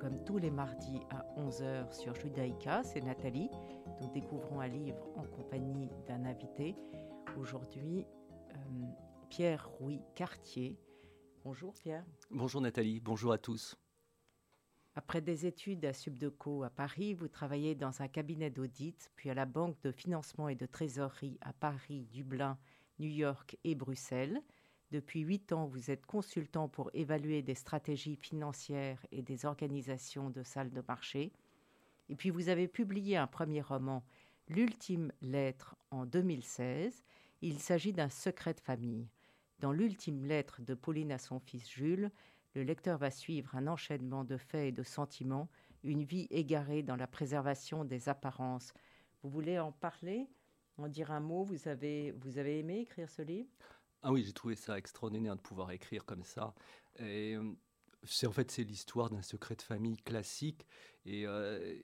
comme tous les mardis à 11h sur Judaïka. C'est Nathalie. Nous découvrons un livre en compagnie d'un invité. Aujourd'hui, euh, Pierre Rouy Cartier. Bonjour Pierre. Bonjour Nathalie, bonjour à tous. Après des études à Subdeco à Paris, vous travaillez dans un cabinet d'audit, puis à la Banque de financement et de trésorerie à Paris, Dublin, New York et Bruxelles. Depuis huit ans, vous êtes consultant pour évaluer des stratégies financières et des organisations de salles de marché. Et puis vous avez publié un premier roman, L'ultime lettre, en 2016. Il s'agit d'un secret de famille. Dans l'ultime lettre de Pauline à son fils Jules, le lecteur va suivre un enchaînement de faits et de sentiments, une vie égarée dans la préservation des apparences. Vous voulez en parler, en dire un mot? Vous avez, vous avez aimé écrire ce livre? Ah oui, j'ai trouvé ça extraordinaire de pouvoir écrire comme ça. Euh, c'est en fait c'est l'histoire d'un secret de famille classique et, euh,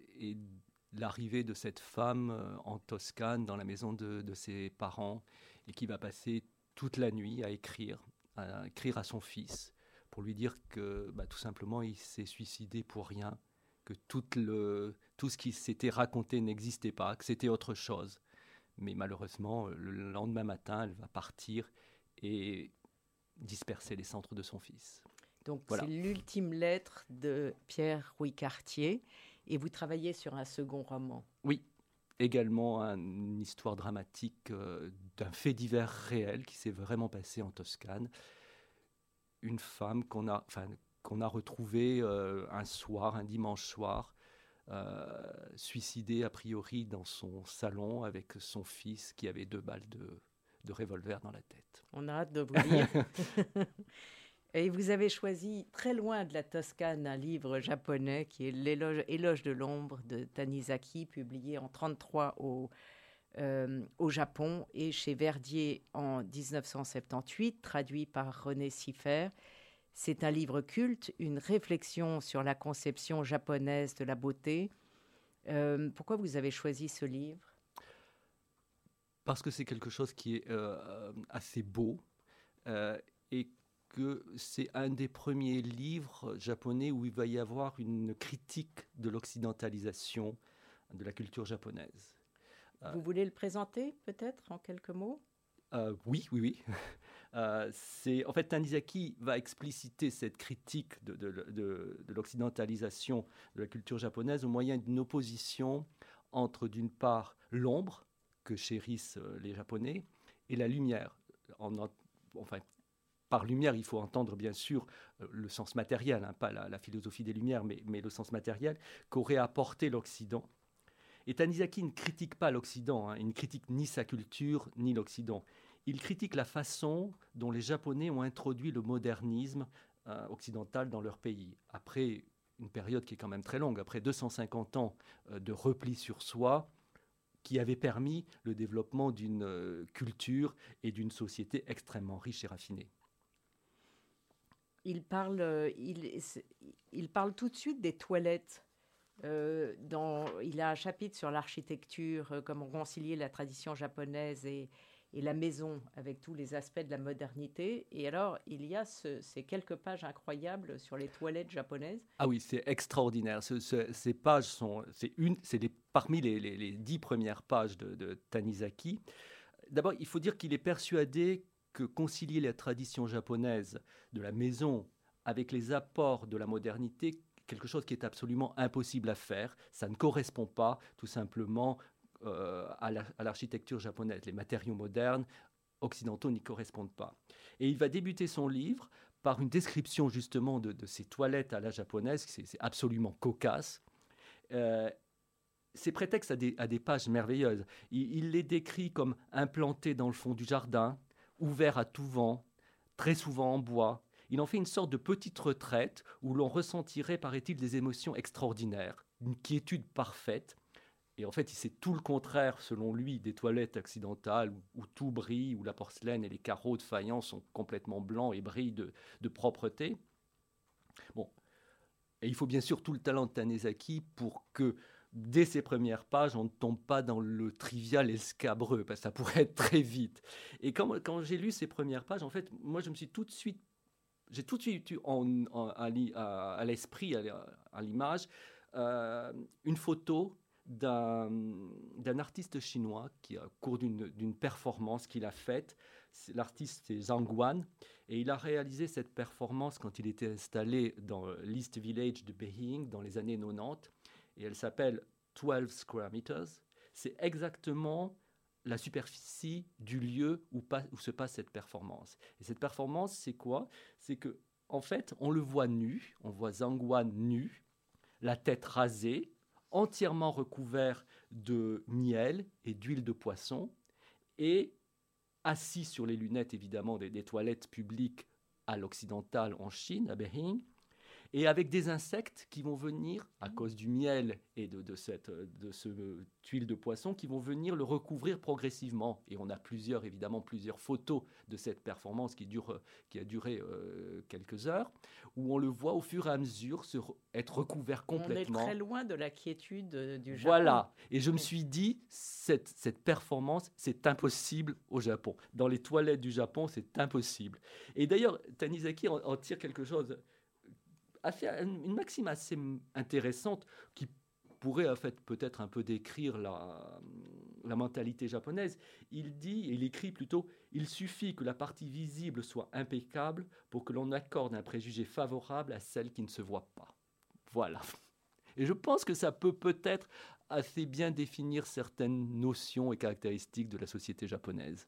l'arrivée de cette femme euh, en Toscane dans la maison de, ses parents et qui va passer toute la nuit à écrire, à écrire à son fils pour lui dire que bah, tout simplement il s'est suicidé pour rien, que tout, le, tout ce qui s'était raconté n'existait pas, que c'était autre chose. Mais malheureusement, le lendemain matin, elle va partir et disperser les centres de son fils. Donc c'est l'ultime lettre de Pierre Rouy Cartier et vous travaillez sur un second roman. Oui, également une histoire dramatique euh, d'un fait divers réel qui s'est vraiment passé en Toscane. Une femme qu'on a, enfin, qu'on a retrouvée euh, un soir, un dimanche soir, euh, suicidée a priori dans son salon avec son fils qui avait deux balles de, de revolver dans la tête. On a hâte de vous lire. Et vous avez choisi très loin de la Toscane un livre japonais qui est l'éloge Éloge de l'ombre de Tanizaki, publié en 1933 au, euh, au Japon et chez Verdier en 1978, traduit par René Siffer. C'est un livre culte, une réflexion sur la conception japonaise de la beauté. Euh, pourquoi vous avez choisi ce livre? Parce que c'est quelque chose qui est euh, assez beau et que c'est un des premiers livres japonais où il va y avoir une critique de l'occidentalisation de la culture japonaise. Euh, Vous voulez le présenter peut-être en quelques mots? Oui, oui, oui. c'est en fait Tanizaki va expliciter cette critique de, de, de l'occidentalisation de la culture japonaise au moyen d'une opposition entre d'une part l'ombre que chérissent euh, les Japonais, et la lumière. En, enfin, par lumière, il faut entendre bien sûr euh, le sens matériel, hein, pas la, philosophie des lumières, mais, le sens matériel qu'aurait apporté l'Occident. Et Tanizaki ne critique pas l'Occident, hein, il ne critique ni sa culture ni l'Occident. Il critique la façon dont les Japonais ont introduit le modernisme euh, occidental dans leur pays. Après une période qui est quand même très longue, après 250 ans de repli sur soi, qui avait permis le développement d'une euh, culture et d'une société extrêmement riche et raffinée. Il parle, euh, il, parle tout de suite des toilettes. Euh, il a un chapitre sur l'architecture, comment concilier la tradition japonaise et, la maison avec tous les aspects de la modernité. Et alors, il y a ces quelques pages incroyables sur les toilettes japonaises. Ah oui, c'est extraordinaire. ces pages sont, c'est une, c'est parmi les, dix premières pages de, Tanizaki. D'abord, il faut dire qu'il est persuadé que concilier la tradition japonaise de la maison avec les apports de la modernité quelque chose qui est absolument impossible à faire. Ça ne correspond pas tout simplement euh, à l'architecture japonaise. Les matériaux modernes occidentaux n'y correspondent pas. Et il va débuter son livre par une description justement de, ces toilettes à la japonaise, c'est absolument cocasse. Euh, c'est prétexte à des, pages merveilleuses. Il, il, les décrit comme implantés dans le fond du jardin, ouverts à tout vent, très souvent en bois. Il en fait une sorte de petite retraite où l'on ressentirait, paraît-il, des émotions extraordinaires, une quiétude parfaite, Et en fait, c'est tout le contraire, selon lui, des toilettes accidentales où, tout brille, où la porcelaine et les carreaux de faïence sont complètement blancs et brillent de, de propreté. Bon, et il faut bien sûr tout le talent de Tanezaki pour que dès ses premières pages, on ne tombe pas dans le trivial et le scabreux, parce que ça pourrait être très vite. Et quand, j'ai lu ces premières pages, en fait, moi, je me suis tout de suite, j'ai tout de suite eu en, à, l'esprit, à, l'image, euh, une photo d'un artiste chinois qui, au cours d'une performance qu'il a faite, l'artiste c'est Zhang Guan, et il a réalisé cette performance quand il était installé dans l'East Village de Beijing dans les années 90, et elle s'appelle 12 Square Meters. C'est exactement la superficie du lieu où, se passe cette performance. Et cette performance, c'est quoi? C'est que, en fait, on le voit nu, on voit Zhang nu, la tête rasée, entièrement recouvert de miel et d'huile de poisson, et assis sur les lunettes évidemment des, toilettes publiques à l'occidental en Chine, à Beijing, et avec des insectes qui vont venir, à mmh. cause du miel et de, cette, de ce tuile de poisson, qui vont venir le recouvrir progressivement. Et on a plusieurs, évidemment, plusieurs photos de cette performance qui, dure, qui a duré euh, quelques heures, où on le voit au fur et à mesure se être recouvert complètement. On est très loin de la quiétude euh, du Japon. Voilà. Et je me suis dit, cette, cette performance, c'est impossible au Japon. Dans les toilettes du Japon, c'est impossible. Et d'ailleurs, Tanizaki en tire quelque chose une maxime assez intéressante qui pourrait en fait peut-être un peu décrire la, la mentalité japonaise. Il dit, il écrit plutôt, il suffit que la partie visible soit impeccable pour que l'on accorde un préjugé favorable à celle qui ne se voit pas. Voilà. Et je pense que ça peut peut-être assez bien définir certaines notions et caractéristiques de la société japonaise.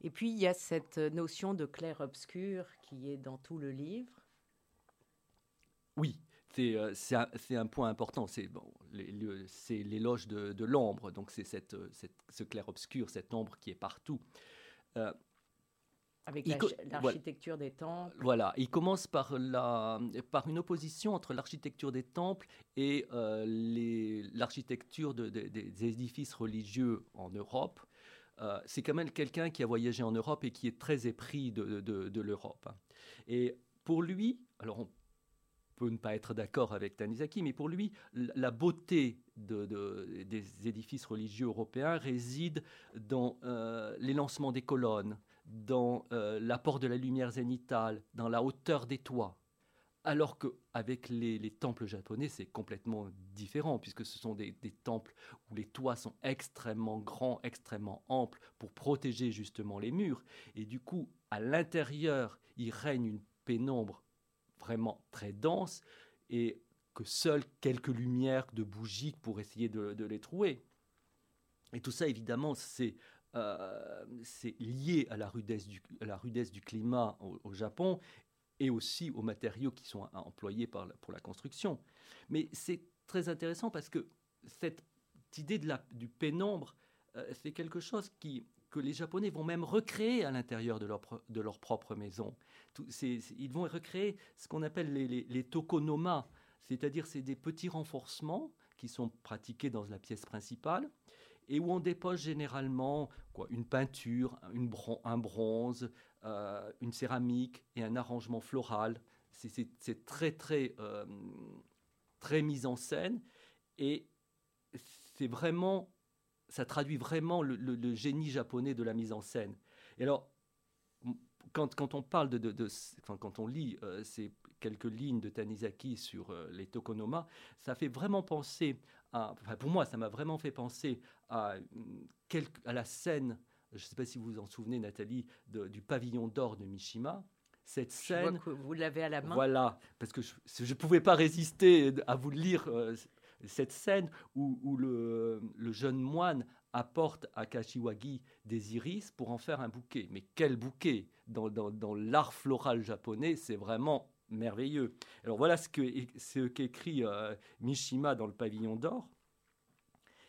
Et puis il y a cette notion de clair-obscur qui est dans tout le livre. Oui, c'est euh, un, point important. C'est bon, l'éloge de, de l'ombre. Donc c'est euh, ce clair-obscur, cette ombre qui est partout. Euh, avec l'architecture des temples. Voilà, il commence par, la, par une opposition entre l'architecture des temples et l'architecture des édifices religieux en Europe. c'est quand même quelqu'un qui a voyagé en Europe et qui est très épris de, de l'Europe. Et pour lui, alors on ne pas être d'accord avec Tanizaki, mais pour lui, la beauté des édifices religieux européens réside dans euh, l'élancement des colonnes, dans euh, l'apport de la lumière zénitale, dans la hauteur des toits. Alors qu'avec les, les temples japonais, c'est complètement différent, puisque ce sont des, des, temples où les toits sont extrêmement grands, extrêmement amples, pour protéger justement les murs. Et du coup, à l'intérieur, il règne une pénombre vraiment très dense et que seules quelques lumières de bougies pour essayer de, les trouver. Et tout ça, évidemment, c'est euh, lié à la rudesse du, la rudesse du climat au, Japon et aussi aux matériaux qui sont employés pour la construction. Mais c'est très intéressant parce que cette idée de la, du pénombre, euh, c'est quelque chose qui, que les Japonais vont même recréer à l'intérieur de leur, de leur propre maison. ils vont recréer ce qu'on appelle les, les, tokonoma, c'est-à-dire c'est des petits renforcements qui sont pratiqués dans la pièce principale et où on dépose généralement quoi, une peinture, un bronze, euh, une céramique et un arrangement floral. C'est très très euh, très mis en scène et c'est vraiment ça traduit vraiment le, génie japonais de la mise en scène. Et alors, quand, quand on parle de, de, enfin, quand on lit euh, ces quelques lignes de Tanizaki sur euh, les tokonoma, ça fait vraiment penser à, enfin, pour moi, ça m'a vraiment fait penser à, à la scène, je ne sais pas si vous vous en souvenez, Nathalie, du pavillon d'or de Mishima. Cette scène. Je vois que vous l'avez à la main. Voilà, parce que je ne pouvais pas résister à vous lire. Euh, cette scène où, le, jeune moine apporte à Kashiwagi des iris pour en faire un bouquet. Mais quel bouquet Dans, l'art floral japonais, c'est vraiment merveilleux. Alors voilà ce qu'écrit euh, Mishima dans le pavillon d'or.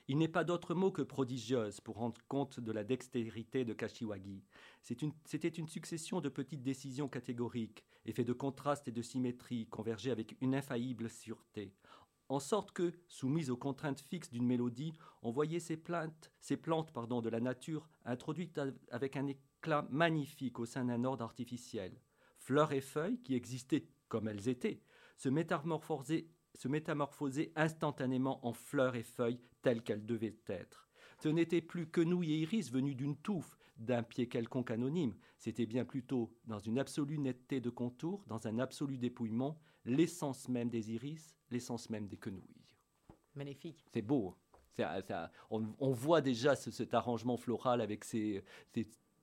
Il n'est pas d'autre mot que prodigieuse pour rendre compte de la dextérité de Kashiwagi. C'était une, une, succession de petites décisions catégoriques, effets de contraste et de symétrie, convergées avec une infaillible sûreté en sorte que, soumise aux contraintes fixes d'une mélodie, on voyait ces, plantes, ces plantes pardon, de la nature introduites avec un éclat magnifique au sein d'un ordre artificiel. Fleurs et feuilles, qui existaient comme elles étaient, se métamorphosaient, instantanément en fleurs et feuilles telles qu'elles devaient être. Ce n'était plus quenouilles et iris venus d'une touffe, d'un pied quelconque anonyme, c'était bien plutôt, dans une absolue netteté de contour, dans un absolu dépouillement, l'essence même des iris, l'essence même des quenouilles. Magnifique. C'est beau. on, voit déjà cet arrangement floral avec ces,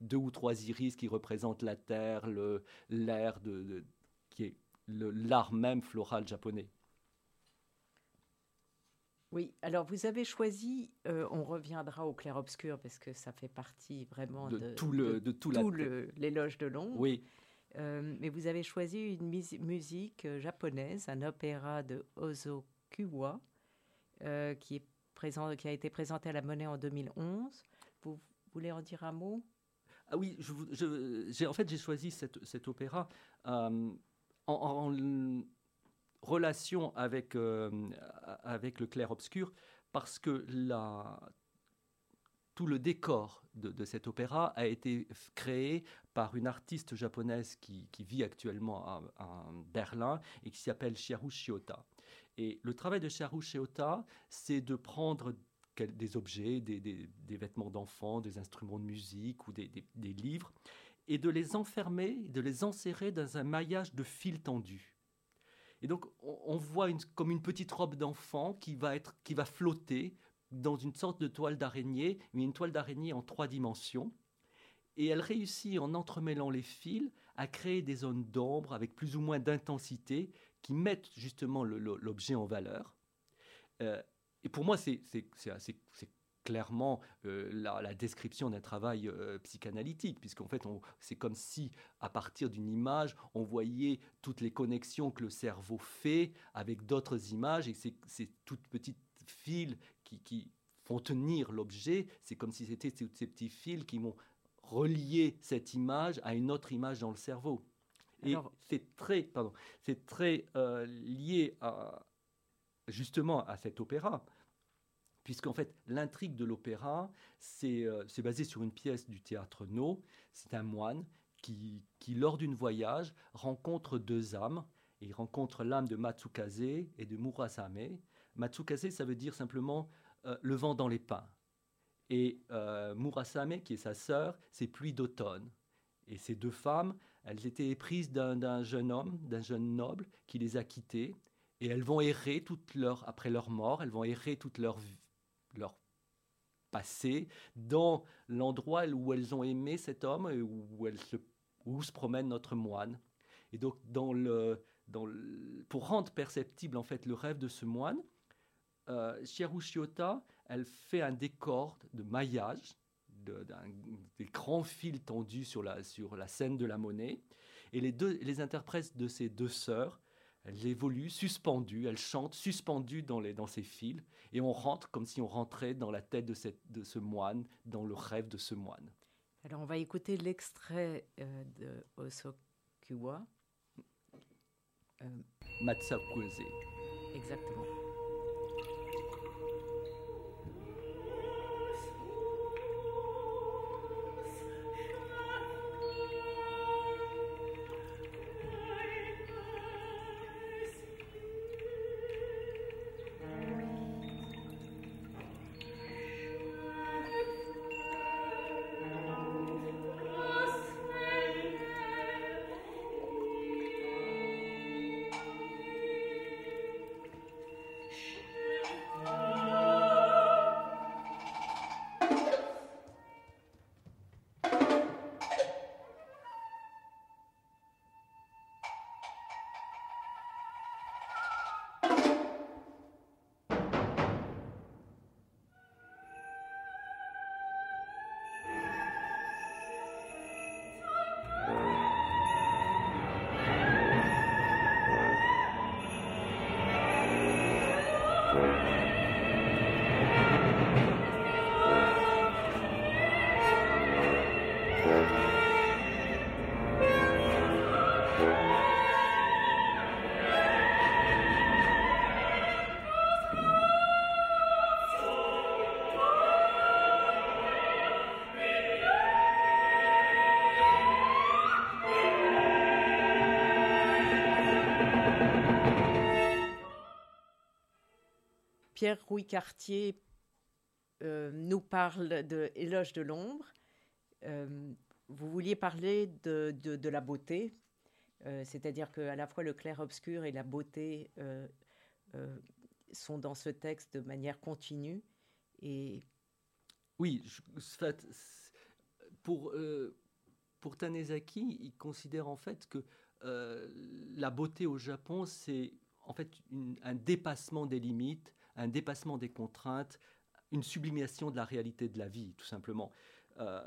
deux ou trois iris qui représentent la terre, l'air, de, qui est l'art même floral japonais. Oui, alors vous avez choisi, euh, on reviendra au clair-obscur parce que ça fait partie vraiment de, tout le de, tout, l'éloge de l'ombre. Oui. Euh, mais vous avez choisi une musique euh, japonaise, un opéra de Ozo Kuwa, présent, qui a été présenté à la Monnaie en 2011. Vous voulez en dire un mot? Ah oui, en fait j'ai choisi cet opéra en, relation avec, euh, le clair-obscur parce que tout le décor de, cet opéra a été créé par une artiste japonaise qui, vit actuellement à, Berlin et qui s'appelle Shiharu Shiota. Et le travail de Shiharu Shiota, c'est de prendre des objets, des, vêtements d'enfants, des instruments de musique ou des, livres, et de les enfermer, de les enserrer dans un maillage de fils tendus. Et donc, on, voit comme une petite robe d'enfant qui va qui va flotter dans une sorte de toile d'araignée, mais une toile d'araignée en trois dimensions. Et elle réussit, en entremêlant les fils, à créer des zones d'ombre avec plus ou moins d'intensité qui mettent justement l'objet en valeur. Euh, et pour moi, c'est clairement euh, la, description d'un travail euh, psychanalytique, puisqu'en fait, c'est comme si, à partir d'une image, on voyait toutes les connexions que le cerveau fait avec d'autres images, et ces toutes petites fils qui, font tenir l'objet, c'est comme si c'était ces petits fils qui vont relier cette image à une autre image dans le cerveau. Et c'est très, pardon, c'est très euh, lié à, justement à cet opéra puisqu'en fait l'intrigue de l'opéra, euh, c'est basé sur une pièce du théâtre No. C'est un moine qui, qui lors d'une voyage, rencontre deux âmes. Et il rencontre l'âme de Matsukaze et de Murasame. Matsukaze, ça veut dire simplement euh, le vent dans les pins. Et euh, Murasame, qui est sa sœur, c'est pluie d'automne. Et ces deux femmes, elles étaient éprises d'un jeune homme, d'un jeune noble, qui les a quittées. Et elles vont errer toute leur, après leur mort, elles vont errer toute leur passé dans l'endroit où elles ont aimé cet homme et où, elles se, promène notre moine. Et donc, pour rendre perceptible en fait le rêve de ce moine, euh, elle fait un décor de maillage, de, des grands fils tendus sur la, sur la scène de la monnaie, et les, deux, les interprètes de ces deux sœurs elles évoluent suspendues, elles chantent suspendues dans, les, dans ces fils, et on rentre comme si on rentrait dans la tête de, cette, de ce moine, dans le rêve de ce moine. Alors on va écouter l'extrait euh, de Osokuwa. Euh. Exactement. Pierre Rouy Cartier euh, nous parle de Éloge de l'ombre. Euh, vous vouliez parler de, de, la beauté, euh, c'est-à-dire qu'à la fois le clair-obscur et la beauté sont dans ce texte de manière continue. Et... Oui, pour, pour Tanezaki, il considère en fait que la beauté au Japon, c'est en fait un dépassement des limites, un dépassement des contraintes, une sublimation de la réalité de la vie, tout simplement. Euh,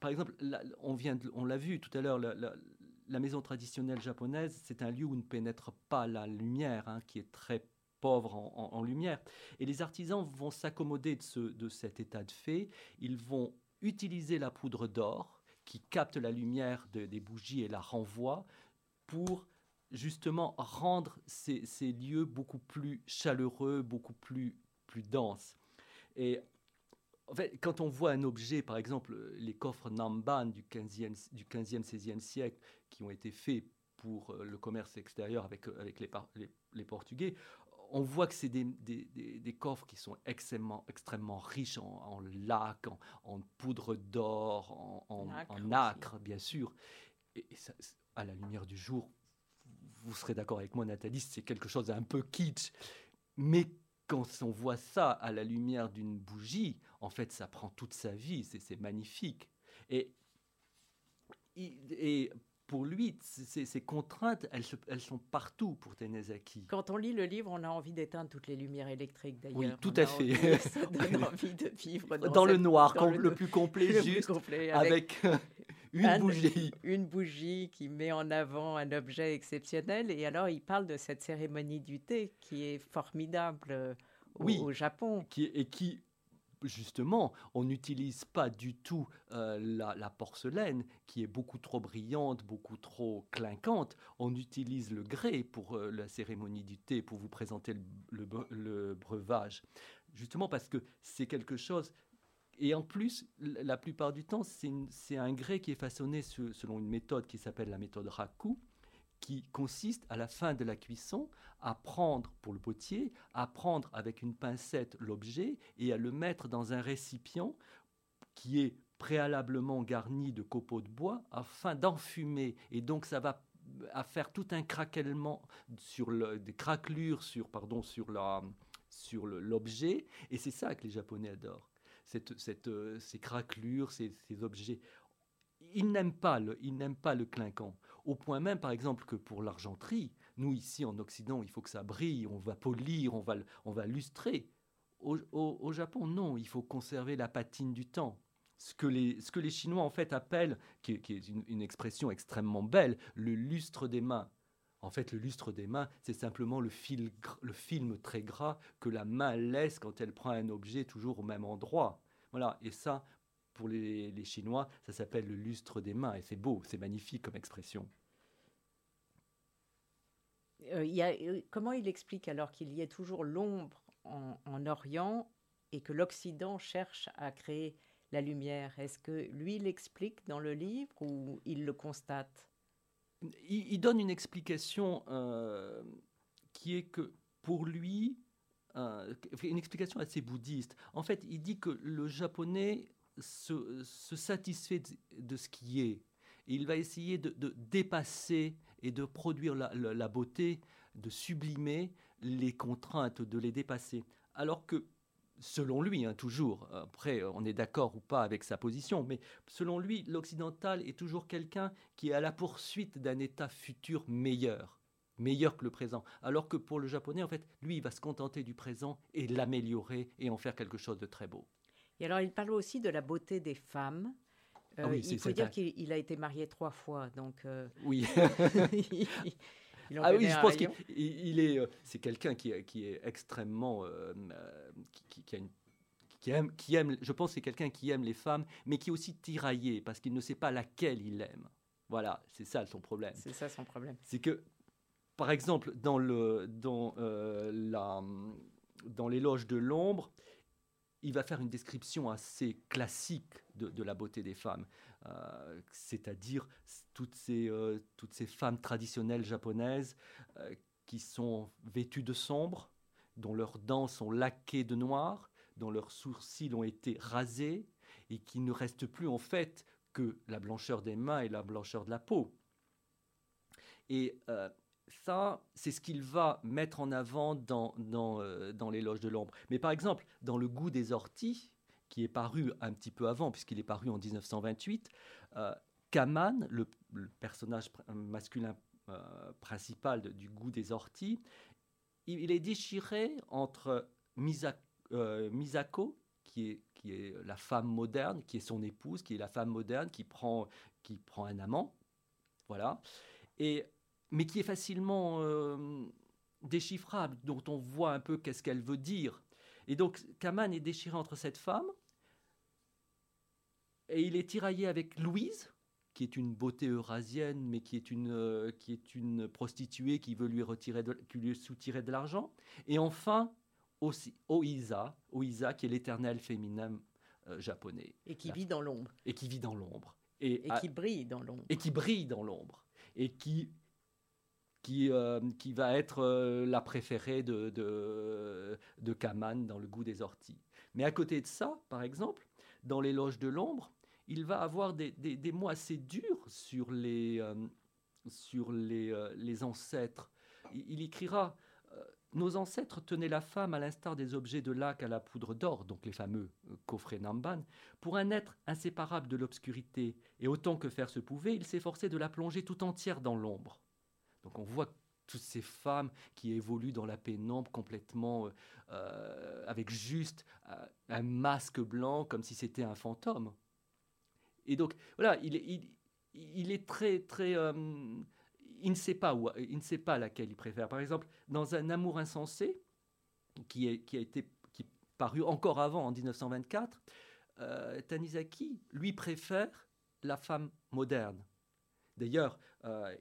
par exemple, on, vient on l'a vu tout à l'heure, la, maison traditionnelle japonaise, c'est un lieu où ne pénètre pas la lumière, hein, qui est très pauvre en, lumière. Et les artisans vont s'accommoder de, ce, de cet état de fait. Ils vont utiliser la poudre d'or qui capte la lumière des bougies et la renvoie pour justement rendre ces, ces, lieux beaucoup plus chaleureux, beaucoup plus, plus denses. Et en fait, quand on voit un objet, par exemple les coffres Namban du 15e, du 15e 16e siècle, qui ont été faits pour euh, le commerce extérieur avec, euh, avec les, les, Portugais, on voit que c'est des, des, des, coffres qui sont extrêmement, extrêmement riches en, en lac, en, poudre d'or, en, en, acre, bien sûr. Et, ça, à la lumière du jour, vous serez d'accord avec moi, Nathalie, c'est quelque chose d'un peu kitsch. Mais quand on voit ça à la lumière d'une bougie, en fait, ça prend toute sa vie, c'est magnifique. Et, et pour lui, ces, contraintes, elles, elles, sont partout pour Tenezaki. Quand on lit le livre, on a envie d'éteindre toutes les lumières électriques d'ailleurs. Oui, tout à fait. ça donne envie de vivre dans, le noir, le, plus complet, juste, avec, une bougie. Une bougie qui met en avant un objet exceptionnel. Et alors, il parle de cette cérémonie du thé qui est formidable euh, au, Japon. Qui, et qui, justement, on n'utilise pas du tout euh, la, porcelaine qui est beaucoup trop brillante, beaucoup trop clinquante. On utilise le grès pour euh, la cérémonie du thé, pour vous présenter le, le breuvage. Justement parce que c'est quelque chose et en plus, la plupart du temps, c'est un grès qui est façonné selon une méthode qui s'appelle la méthode Raku, qui consiste à la fin de la cuisson à prendre pour le potier, à prendre avec une pincette l'objet et à le mettre dans un récipient qui est préalablement garni de copeaux de bois afin d'enfumer. Et donc ça va faire tout un craquellement sur des craquelures sur sur la sur l'objet et c'est ça que les japonais adorent cette, euh, ces craquelures, ces, objets. Ils n'aiment pas, le, pas le clinquant. Au point même, par exemple, que pour l'argenterie, nous ici en Occident, il faut que ça brille, on va polir, on va, on va lustrer. Au, Japon, non, il faut conserver la patine du temps. Ce que, les, ce que les Chinois en fait appellent, qui, est une, expression extrêmement belle, le lustre des mains. En fait, le lustre des mains, c'est simplement le, fil, le film très gras que la main laisse quand elle prend un objet toujours au même endroit. Voilà, et ça, pour les, Chinois, ça s'appelle le lustre des mains, et c'est beau, c'est magnifique comme expression. Euh, euh, comment il explique alors qu'il y ait toujours l'ombre en, en, Orient et que l'Occident cherche à créer la lumière? Est-ce que lui l'explique dans le livre ou il le constate? Il, donne une explication euh, qui est que pour lui, euh, une explication assez bouddhiste. En fait, il dit que le japonais se, satisfait de, ce qui est. Et il va essayer de, dépasser et de produire la, beauté, de sublimer les contraintes, de les dépasser. Alors que selon lui, hein, toujours, après on est d'accord ou pas avec sa position, mais selon lui, l'occidental est toujours quelqu'un qui est à la poursuite d'un état futur meilleur, meilleur que le présent. Alors que pour le japonais, en fait, lui, il va se contenter du présent et l'améliorer et en faire quelque chose de très beau. Et alors, il parle aussi de la beauté des femmes. Ah euh, il faut dire qu'il a été marié trois fois, donc. Euh, oui. ah oui, je pense qu'il est, euh, c'est quelqu'un qui, qui, est extrêmement, euh, euh, qui, qui, a une, qui, aime, qui aime, je pense c'est quelqu'un qui aime les femmes, mais qui est aussi tiraillé parce qu'il ne sait pas laquelle il aime. Voilà, c'est ça son problème. C'est ça son problème. C'est que, par exemple, dans le, dans la, dans l'éloge de l'ombre, il va faire une description assez classique de, la beauté des femmes. Euh, c'est-à-dire toutes ces, euh, toutes ces femmes traditionnelles japonaises euh, qui sont vêtues de sombre, dont leurs dents sont laquées de noir, dont leurs sourcils ont été rasés, et qui ne reste plus en fait que la blancheur des mains et la blancheur de la peau. Et ça, c'est ce qu'il va mettre en avant dans, dans, euh, dans l'éloge de l'ombre. Mais par exemple, dans le goût des orties, qui est paru un petit peu avant, puisqu'il est paru en 1928, euh, Kaman, le, personnage masculin euh, principal du goût des orties, il, est déchiré entre Misako, qui est, qui est la femme moderne, qui est son épouse, qui est la femme moderne, qui prend, qui prend un amant, voilà, et mais qui est facilement euh, déchiffrable, dont on voit un peu qu'est-ce qu'elle veut dire. Et donc Kaman est déchiré entre cette femme, et il est tiraillé avec Louise, qui est une beauté eurasienne, mais qui est une, euh, qui est une prostituée qui veut lui, retirer de, qui lui soutirer de l'argent. Et enfin, aussi Oisa, Oisa qui est l'éternel féminin euh, japonais. Et qui vit dans l'ombre. Et qui vit dans l'ombre. Et, et qui brille dans l'ombre. Et qui brille dans l'ombre. Et qui qui, euh, qui va être euh, la préférée de, Kaman dans le goût des orties. Mais à côté de ça, par exemple, dans l'éloge de l'ombre, il va avoir des, mots assez durs sur les, euh, ancêtres. Il, écrira Nos ancêtres tenaient la femme à l'instar des objets de lac à la poudre d'or, donc les fameux coffrets Namban, pour un être inséparable de l'obscurité, et autant que faire se pouvait, il s'efforçait de la plonger tout entière dans l'ombre. Donc on voit toutes ces femmes qui évoluent dans la pénombre complètement euh, euh, avec juste euh, un masque blanc comme si c'était un fantôme. Et donc voilà, il, est très très il ne sait pas où, il ne sait pas laquelle il préfère. Par exemple, dans un amour insensé qui, est, qui a été qui paru encore avant en 1924, Tanizaki lui préfère la femme moderne. D'ailleurs,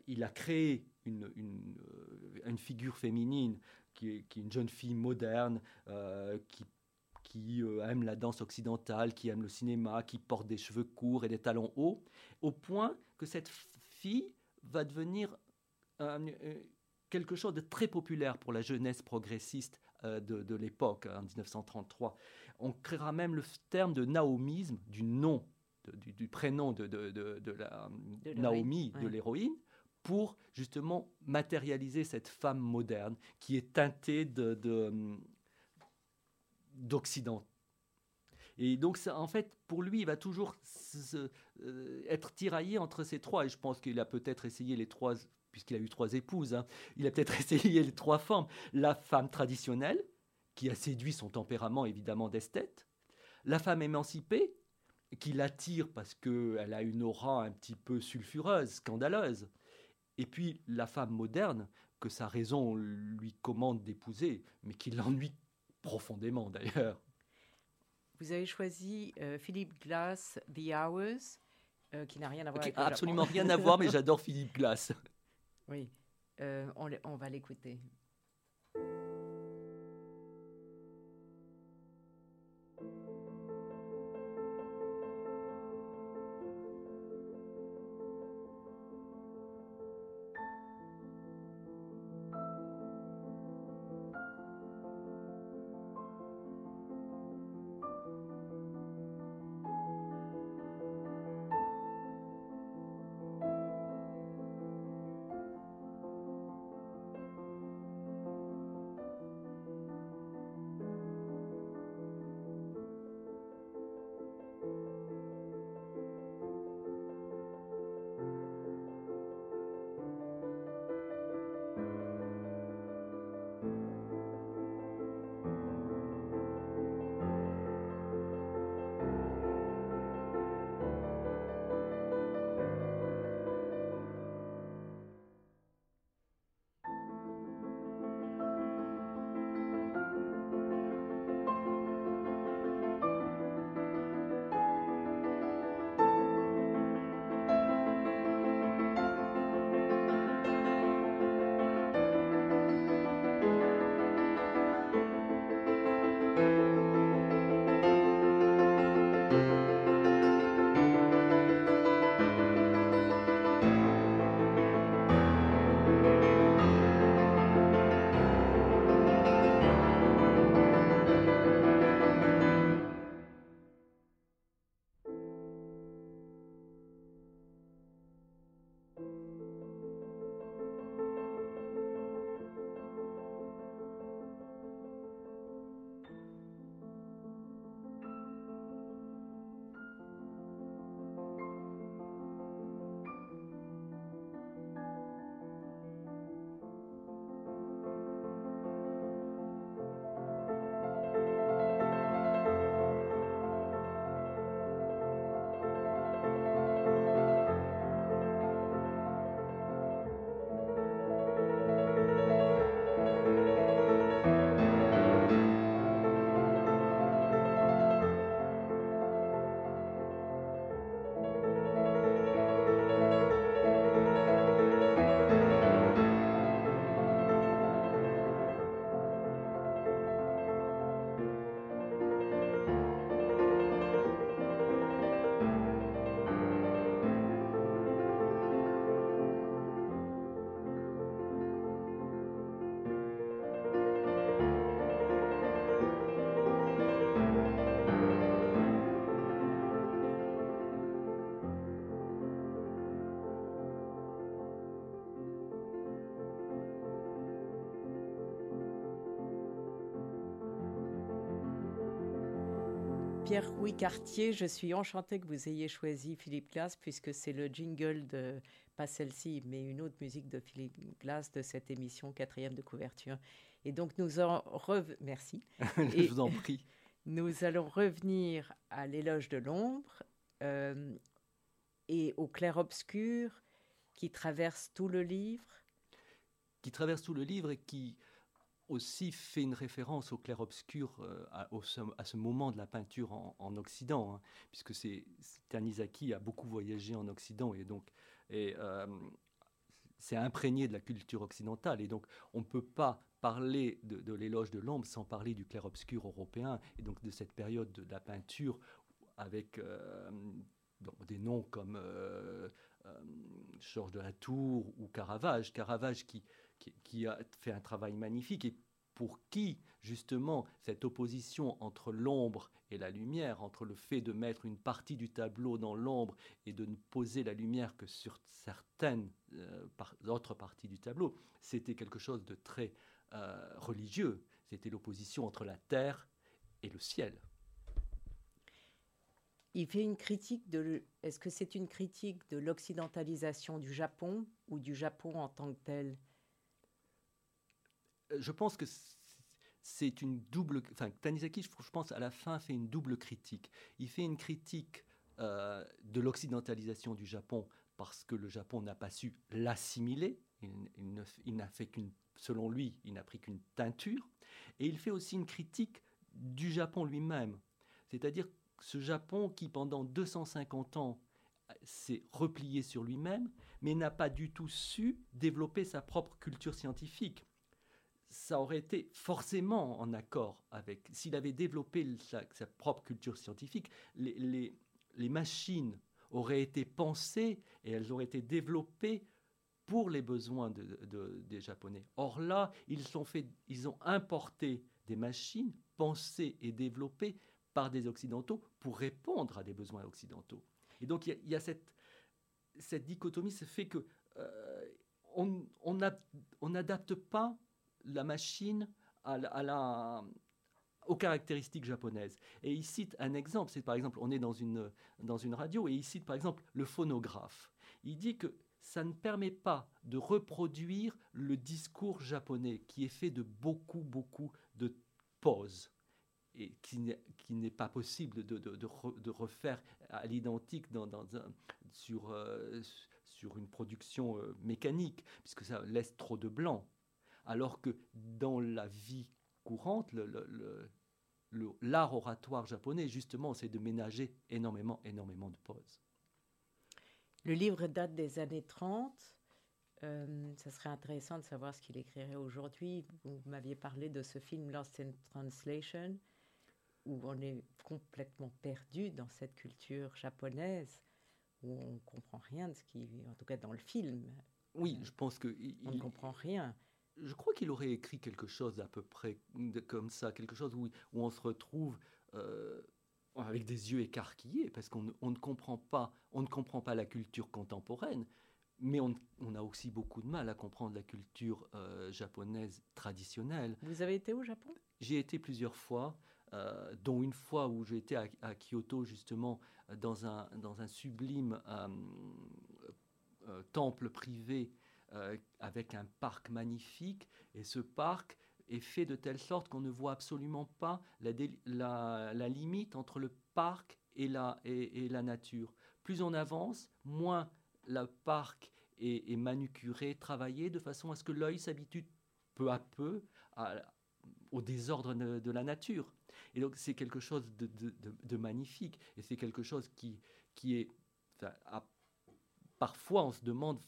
il a créé une, euh, une, figure féminine qui est, qui est, une jeune fille moderne, euh, qui, qui euh, aime la danse occidentale, qui aime le cinéma, qui porte des cheveux courts et des talons hauts, au point que cette fille va devenir quelque chose de très populaire pour la jeunesse progressiste de, de l'époque, en 1933. On créera même le terme de naomisme, du nom, du, du, prénom de, de, de la Naomi, de l'héroïne, pour justement matérialiser cette femme moderne qui est teintée d'Occident. Et donc, ça, en fait, pour lui, il va toujours euh, être tiraillé entre ces trois. Et je pense qu'il a peut-être essayé les trois, puisqu'il a eu trois épouses, hein. il a peut-être essayé les trois formes. La femme traditionnelle, qui a séduit son tempérament évidemment d'esthète. La femme émancipée, qui l'attire parce qu'elle a une aura un petit peu sulfureuse, scandaleuse et puis la femme moderne que sa raison lui commande d'épouser, mais qui l'ennuie profondément d'ailleurs. Vous avez choisi euh, Philippe Glass, The Hours, euh, qui n'a rien à voir avec... Absolument rien à voir, mais j'adore Philippe Glass. Oui, euh, on, on va l'écouter. Pierre-Louis Cartier, je suis enchantée que vous ayez choisi Philippe Glass puisque c'est le jingle de, pas celle-ci, mais une autre musique de Philippe Glass de cette émission quatrième de couverture. Et donc nous en Merci. je vous en prie. Nous allons revenir à l'éloge de l'ombre euh, et au clair-obscur qui traverse tout le livre. Qui traverse tout le livre et qui aussi fait une référence au clair-obscur euh, à, ce moment de la peinture en, Occident, hein, puisque c'est Tanizaki a beaucoup voyagé en Occident et donc et, euh, c'est imprégné de la culture occidentale. Et donc on ne peut pas parler de, l'éloge de l'ombre sans parler du clair-obscur européen et donc de cette période de, la peinture avec euh, des noms comme Georges de la Tour ou Caravage. Caravage qui qui, a fait un travail magnifique et pour qui, justement, cette opposition entre l'ombre et la lumière, entre le fait de mettre une partie du tableau dans l'ombre et de ne poser la lumière que sur certaines euh, autres parties du tableau, c'était quelque chose de très euh, religieux. C'était l'opposition entre la terre et le ciel. Il fait une critique de. Est-ce que c'est une critique de l'occidentalisation du Japon ou du Japon en tant que tel? Je pense que c'est une double. Tanizaki, je pense, à la fin, fait une double critique. Il fait une critique euh, de l'occidentalisation du Japon parce que le Japon n'a pas su l'assimiler. Il, n'a fait qu'une. Selon lui, il n'a pris qu'une teinture. Et il fait aussi une critique du Japon lui-même. C'est-à-dire ce Japon qui, pendant 250 ans, s'est replié sur lui-même, mais n'a pas du tout su développer sa propre culture scientifique ça aurait été forcément en accord avec, s'il avait développé sa, propre culture scientifique, les, machines auraient été pensées et elles auraient été développées pour les besoins de, des Japonais. Or là, ils ont, importé des machines pensées et développées par des Occidentaux pour répondre à des besoins occidentaux. Et donc il y, a, cette, cette dichotomie, ce fait que euh, on n'adapte pas la machine à la, aux caractéristiques japonaises. Et il cite un exemple, c'est par exemple, on est dans une, dans une radio, et il cite par exemple le phonographe. Il dit que ça ne permet pas de reproduire le discours japonais, qui est fait de beaucoup, beaucoup de pauses, et qui n'est pas possible de, de, refaire à l'identique dans, dans sur, euh, sur une production euh, mécanique, puisque ça laisse trop de blanc alors que dans la vie courante, l'art oratoire japonais, justement, c'est de ménager énormément, énormément de pauses. Le livre date des années 30. Euh, ça serait intéressant de savoir ce qu'il écrirait aujourd'hui. Vous m'aviez parlé de ce film Lost in Translation, où on est complètement perdu dans cette culture japonaise, où on ne comprend rien de ce qui, en tout cas dans le film. Oui, je pense que on ne comprend rien je crois qu'il aurait écrit quelque chose à peu près comme ça, quelque chose où, où on se retrouve euh, avec des yeux écarquillés, parce qu'on ne comprend pas, on ne comprend pas la culture contemporaine, mais on, a aussi beaucoup de mal à comprendre la culture euh, japonaise traditionnelle. Vous avez été au Japon? J'ai été plusieurs fois, euh, dont une fois où j'ai été à, à, Kyoto justement dans un, dans un sublime temple privé euh, avec un parc magnifique. Et ce parc est fait de telle sorte qu'on ne voit absolument pas la, limite entre le parc et la, nature. Plus on avance, moins le parc est, manucuré, travaillé, de façon à ce que l'œil s'habitue peu à peu au désordre de, la nature. Et donc c'est quelque chose de, magnifique, et c'est quelque chose qui est... parfois on se demande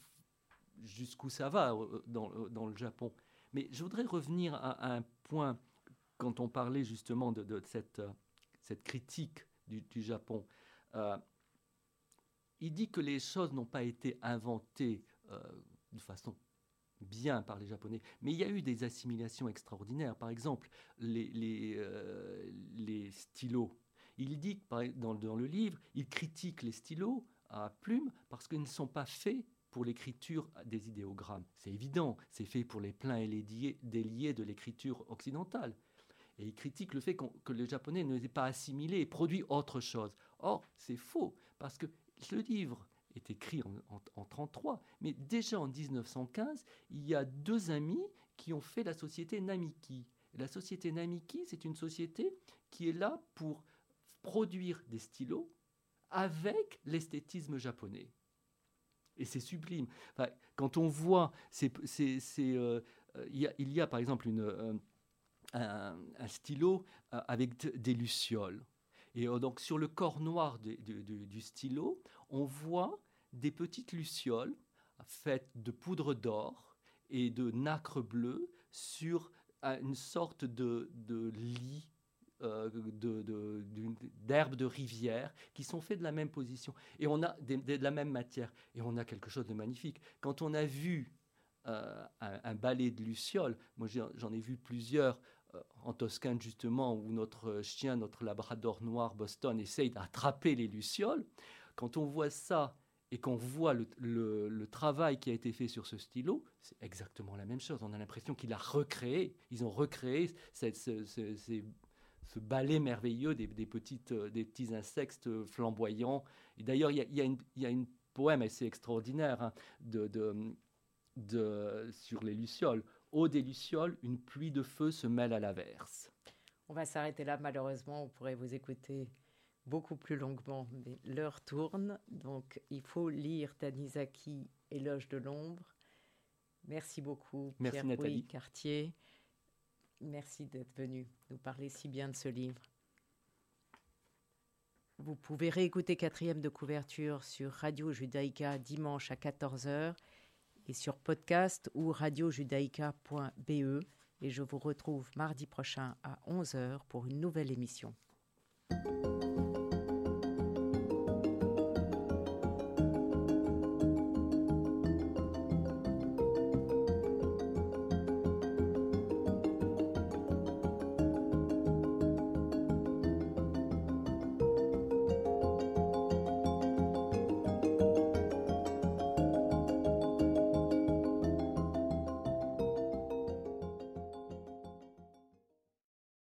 jusqu'où ça va euh, dans, euh, dans, le Japon. Mais je voudrais revenir à, un point quand on parlait justement de, cette, euh, cette, critique du, Japon. il dit que les choses n'ont pas été inventées de façon bien par les Japonais, mais il y a eu des assimilations extraordinaires. Par exemple, les, stylos. Il dit, dans le livre, il critique les stylos à plumes parce qu'ils ne sont pas faits pour l'écriture des idéogrammes. C'est évident, c'est fait pour les pleins et les déliés de l'écriture occidentale. Et il critique le fait que les Japonais ne les aient pas assimilés et produit autre chose. Or, c'est faux, parce que ce livre est écrit en 1933, mais déjà en 1915, il y a deux amis qui ont fait la société Namiki. La société Namiki, c'est une société qui est là pour produire des stylos avec l'esthétisme japonais. Et c'est sublime. quand on voit, euh, il, y a, par exemple euh, un, stylo euh, avec des lucioles. Et donc sur le corps noir du stylo, on voit des petites lucioles faites de poudre d'or et de nacre bleue sur une sorte de, lit euh, d'herbes de, rivière qui sont faits de la même position et on a de la même matière et on a quelque chose de magnifique. Quand on a vu euh, un, balai de lucioles, moi j'en ai vu plusieurs euh, en Toscane justement où notre chien, notre labrador noir Boston essaye d'attraper les lucioles. Quand on voit ça et qu'on voit le, travail qui a été fait sur ce stylo, c'est exactement la même chose. On a l'impression qu'il a recréé, ils ont recréé ce, balai merveilleux des, petites, euh, des petits insectes flamboyants. Et d'ailleurs, il y a, y, une poème assez extraordinaire hein, de, de, sur les lucioles. Au des lucioles, une pluie de feu se mêle à l'averse. On va s'arrêter là, malheureusement. On pourrait vous écouter beaucoup plus longuement, mais l'heure tourne, donc il faut lire Tanizaki, Éloge de l'ombre. Merci beaucoup, Pierre-Louis Cartier. Merci d'être venu nous parler si bien de ce livre. Vous pouvez réécouter quatrième de couverture sur Radio Judaïka dimanche à 14h et sur podcast ou radiojudaïka.be. Et je vous retrouve mardi prochain à 11h pour une nouvelle émission.